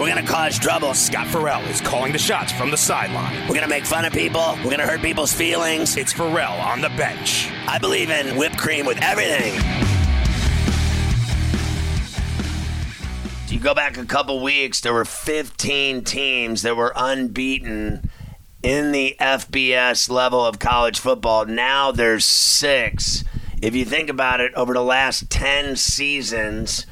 We're gonna cause trouble. Scott Ferrall is calling the shots from the sideline. We're gonna make fun of people. We're gonna hurt people's feelings. It's Ferrall on the bench. I believe in whipped cream with everything. You go back a couple weeks, there were 15 teams that were unbeaten in the FBS level of college football. Now there's six. If you think about it, over the last 10 seasons,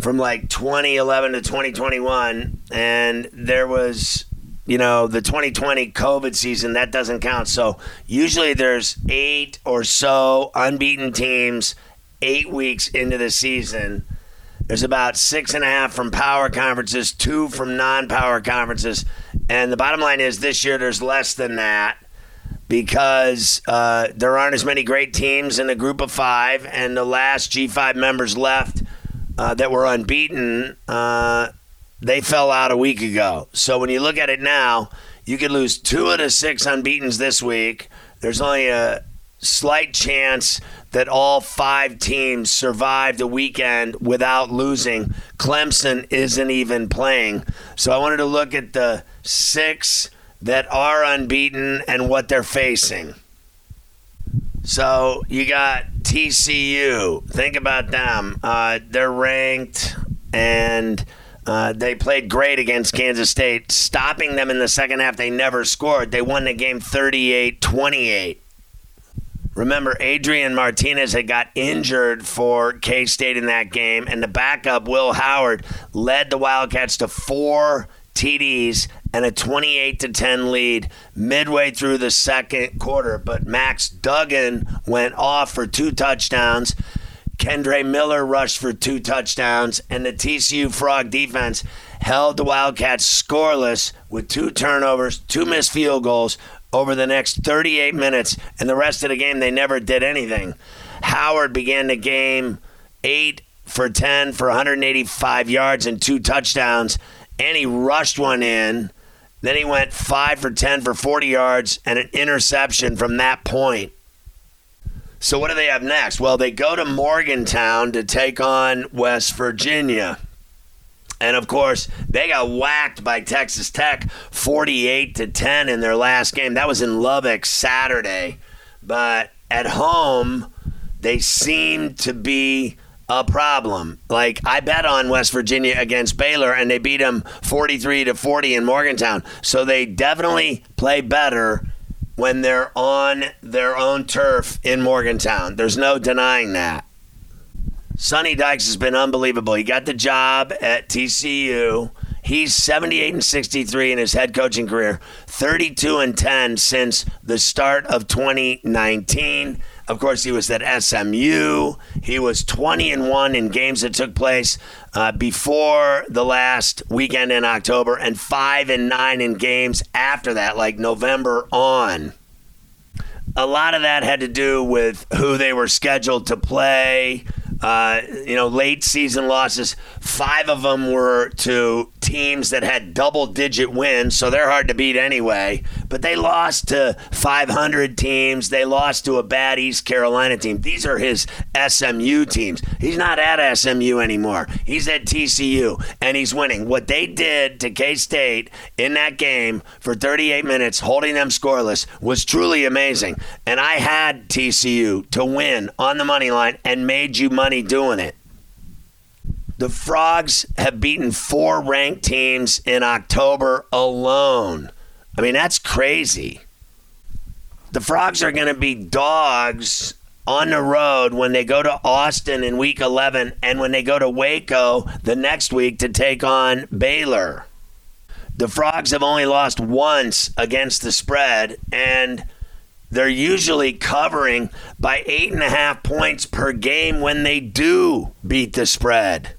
from like 2011 to 2021, and there was, you know, the 2020 COVID season, that doesn't count. So usually there's eight or so unbeaten teams eight weeks into the season. There's about six and a half from power conferences, two from non power conferences. And the bottom line is this year there's less than that because uh, there aren't as many great teams in the group of five, and the last G5 members left uh, that were unbeaten, uh, they fell out a week ago. So when you look at it now, you could lose two of the six unbeatens this week. There's only a slight chance that all five teams survived the weekend without losing. Clemson isn't even playing. So I wanted to look at the six that are unbeaten and what they're facing. So you got TCU. Think about them. Uh, they're ranked and uh, they played great against Kansas State, stopping them in the second half. They never scored. They won the game 38 28. Remember, Adrian Martinez had got injured for K State in that game, and the backup, Will Howard, led the Wildcats to four TDs and a 28 to 10 lead midway through the second quarter. But Max Duggan went off for two touchdowns. Kendre Miller rushed for two touchdowns, and the TCU Frog defense held the Wildcats scoreless with two turnovers, two missed field goals, over the next 38 minutes, and the rest of the game, they never did anything. Howard began the game 8 for 10 for 185 yards and two touchdowns, and he rushed one in. Then he went 5 for 10 for 40 yards and an interception from that point. So, what do they have next? Well, they go to Morgantown to take on West Virginia. And of course, they got whacked by Texas Tech 48 to 10 in their last game. That was in Lubbock Saturday. But at home, they seem to be a problem. Like I bet on West Virginia against Baylor and they beat them 43 to 40 in Morgantown. So they definitely play better when they're on their own turf in Morgantown. There's no denying that. Sonny Dykes has been unbelievable. He got the job at TCU. He's 78 and 63 in his head coaching career, 32 and 10 since the start of 2019. Of course, he was at SMU. He was 20 and 1 in games that took place uh, before the last weekend in October, and 5 and 9 in games after that, like November on. A lot of that had to do with who they were scheduled to play, uh, you know, late season losses. Five of them were to teams that had double digit wins, so they're hard to beat anyway. But they lost to 500 teams. They lost to a bad East Carolina team. These are his SMU teams. He's not at SMU anymore. He's at TCU, and he's winning. What they did to K State in that game for 38 minutes, holding them scoreless, was truly amazing. And I had TCU to win on the money line and made you money money doing it. The Frogs have beaten four ranked teams in October alone. I mean, that's crazy. The Frogs are going to be dogs on the road when they go to Austin in week 11 and when they go to Waco the next week to take on Baylor. The Frogs have only lost once against the spread, and they're usually covering by eight and a half points per game when they do beat the spread.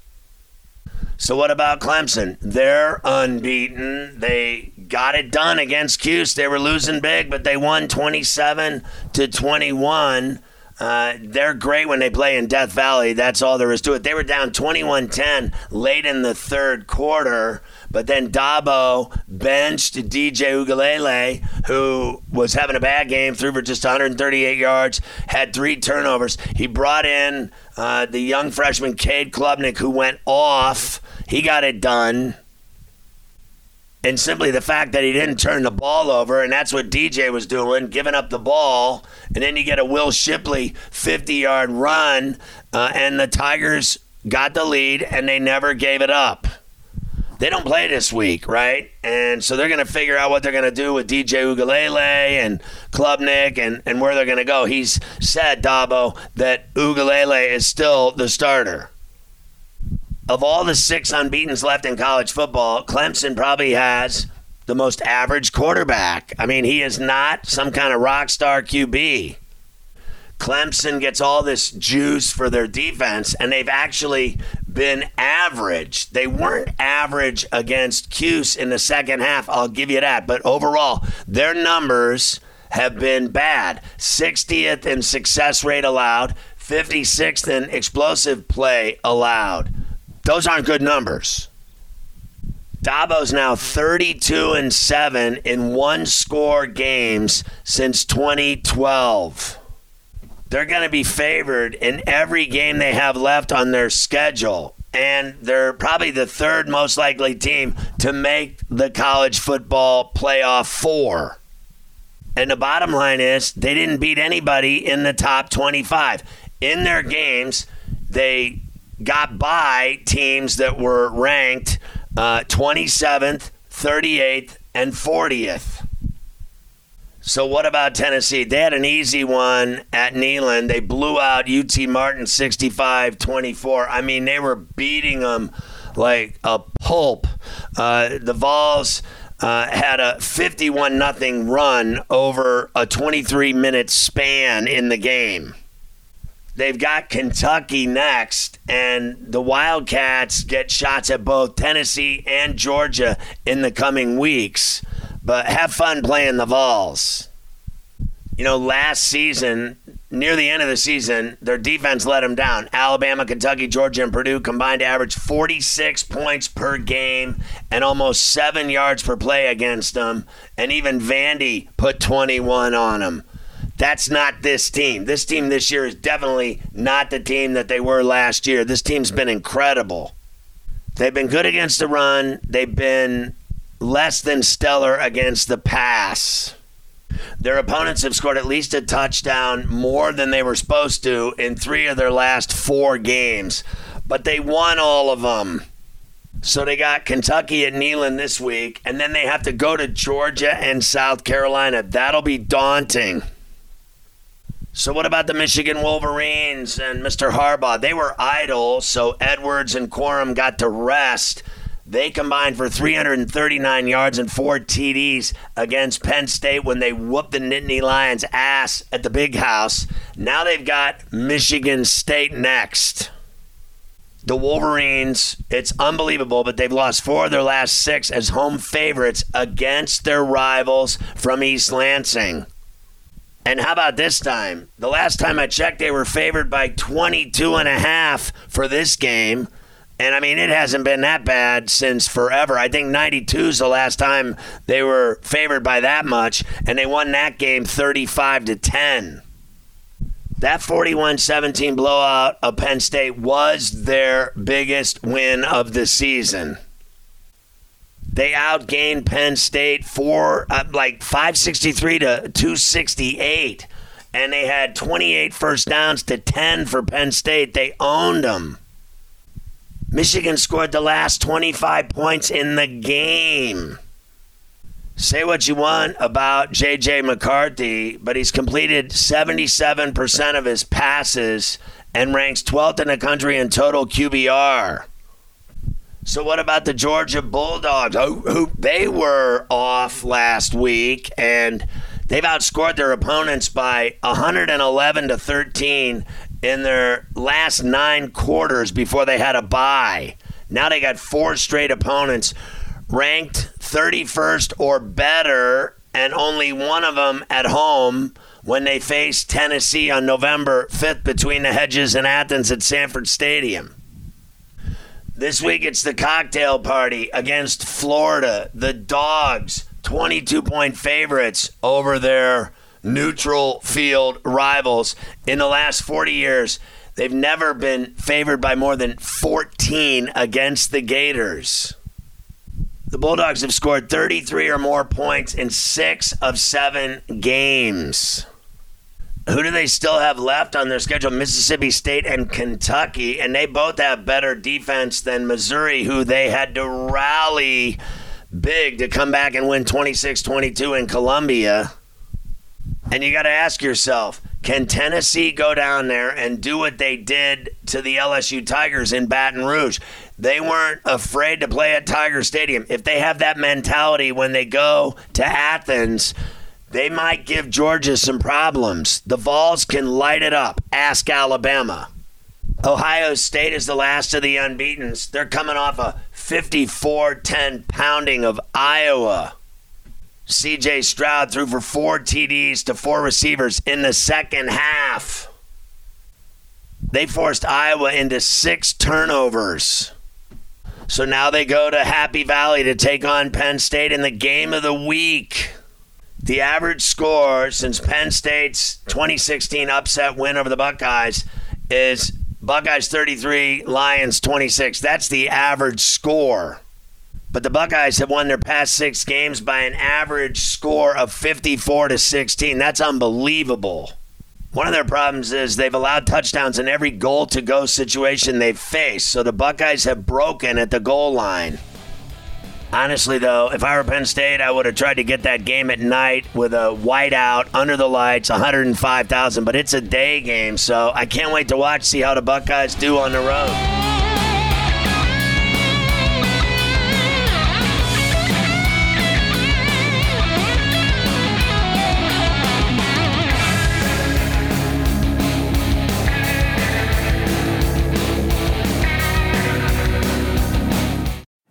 So, what about Clemson? They're unbeaten. They got it done against Cuse. They were losing big, but they won 27 to 21. Uh, they're great when they play in Death Valley. That's all there is to it. They were down 21 10 late in the third quarter, but then Dabo benched DJ Uiagalelei, who was having a bad game, threw for just 138 yards, had three turnovers. He brought in uh, the young freshman Cade Klubnik, who went off. He got it done and simply the fact that he didn't turn the ball over, and that's what DJ was doing, giving up the ball, and then you get a Will Shipley 50 yard run, uh, and the Tigers got the lead, and they never gave it up. They don't play this week, right? And so they're going to figure out what they're going to do with DJ Uiagalelei and Klubnik and, and where they're going to go. He's said, Dabo, that Uiagalelei is still the starter of all the six unbeatens left in college football, Clemson probably has the most average quarterback. I mean, he is not some kind of rock star QB. Clemson gets all this juice for their defense, and they've actually been average. They weren't average against Cuse in the second half, I'll give you that. But overall, their numbers have been bad 60th in success rate allowed, 56th in explosive play allowed. Those aren't good numbers. Dabo's now 32 and 7 in one score games since 2012. They're going to be favored in every game they have left on their schedule. And they're probably the third most likely team to make the college football playoff four. And the bottom line is they didn't beat anybody in the top 25. In their games, they got by teams that were ranked uh, 27th, 38th, and 40th. So what about Tennessee? They had an easy one at Neyland. They blew out UT Martin 65-24. I mean, they were beating them like a pulp. Uh, the Vols uh, had a 51 nothing run over a 23 minute span in the game. They've got Kentucky next, and the Wildcats get shots at both Tennessee and Georgia in the coming weeks. But have fun playing the Vols. You know, last season, near the end of the season, their defense let them down. Alabama, Kentucky, Georgia, and Purdue combined to average 46 points per game and almost seven yards per play against them. And even Vandy put 21 on them. That's not this team. This team this year is definitely not the team that they were last year. This team's been incredible. They've been good against the run, they've been less than stellar against the pass. Their opponents have scored at least a touchdown more than they were supposed to in three of their last four games, but they won all of them. So they got Kentucky at Neyland this week, and then they have to go to Georgia and South Carolina. That'll be daunting. So what about the Michigan Wolverines and Mr. Harbaugh? They were idle, so Edwards and Corum got to rest. They combined for 339 yards and four TDs against Penn State when they whooped the Nittany Lions' ass at the Big House. Now they've got Michigan State next. The Wolverines, it's unbelievable, but they've lost four of their last six as home favorites against their rivals from East Lansing. And how about this time? The last time I checked, they were favored by 22 and a half for this game. And I mean, it hasn't been that bad since forever. I think 92 is the last time they were favored by that much, and they won that game 35 to 10. That 41 17 blowout of Penn State was their biggest win of the season. They outgained Penn State for uh, like 563 to 268. And they had 28 first downs to 10 for Penn State. They owned them. Michigan scored the last 25 points in the game. Say what you want about J.J. McCarthy, but he's completed 77% of his passes and ranks 12th in the country in total QBR. So what about the Georgia Bulldogs? Who, who they were off last week and they've outscored their opponents by 111 to 13 in their last 9 quarters before they had a bye. Now they got four straight opponents ranked 31st or better and only one of them at home when they face Tennessee on November 5th between the Hedges and Athens at Sanford Stadium. This week it's the cocktail party against Florida. The Dogs, 22 point favorites over their neutral field rivals. In the last 40 years, they've never been favored by more than 14 against the Gators. The Bulldogs have scored 33 or more points in six of seven games. Who do they still have left on their schedule? Mississippi State and Kentucky, and they both have better defense than Missouri, who they had to rally big to come back and win 26 22 in Columbia. And you got to ask yourself can Tennessee go down there and do what they did to the LSU Tigers in Baton Rouge? They weren't afraid to play at Tiger Stadium. If they have that mentality when they go to Athens, they might give Georgia some problems. The Vols can light it up. Ask Alabama. Ohio State is the last of the unbeatens. They're coming off a 54 10 pounding of Iowa. CJ Stroud threw for four TDs to four receivers in the second half. They forced Iowa into six turnovers. So now they go to Happy Valley to take on Penn State in the game of the week. The average score since Penn State's 2016 upset win over the Buckeyes is Buckeyes 33, Lions 26. That's the average score. But the Buckeyes have won their past six games by an average score of 54 to 16. That's unbelievable. One of their problems is they've allowed touchdowns in every goal to go situation they've faced. So the Buckeyes have broken at the goal line. Honestly, though, if I were Penn State, I would have tried to get that game at night with a whiteout under the lights, 105,000. But it's a day game, so I can't wait to watch, see how the Buckeyes do on the road.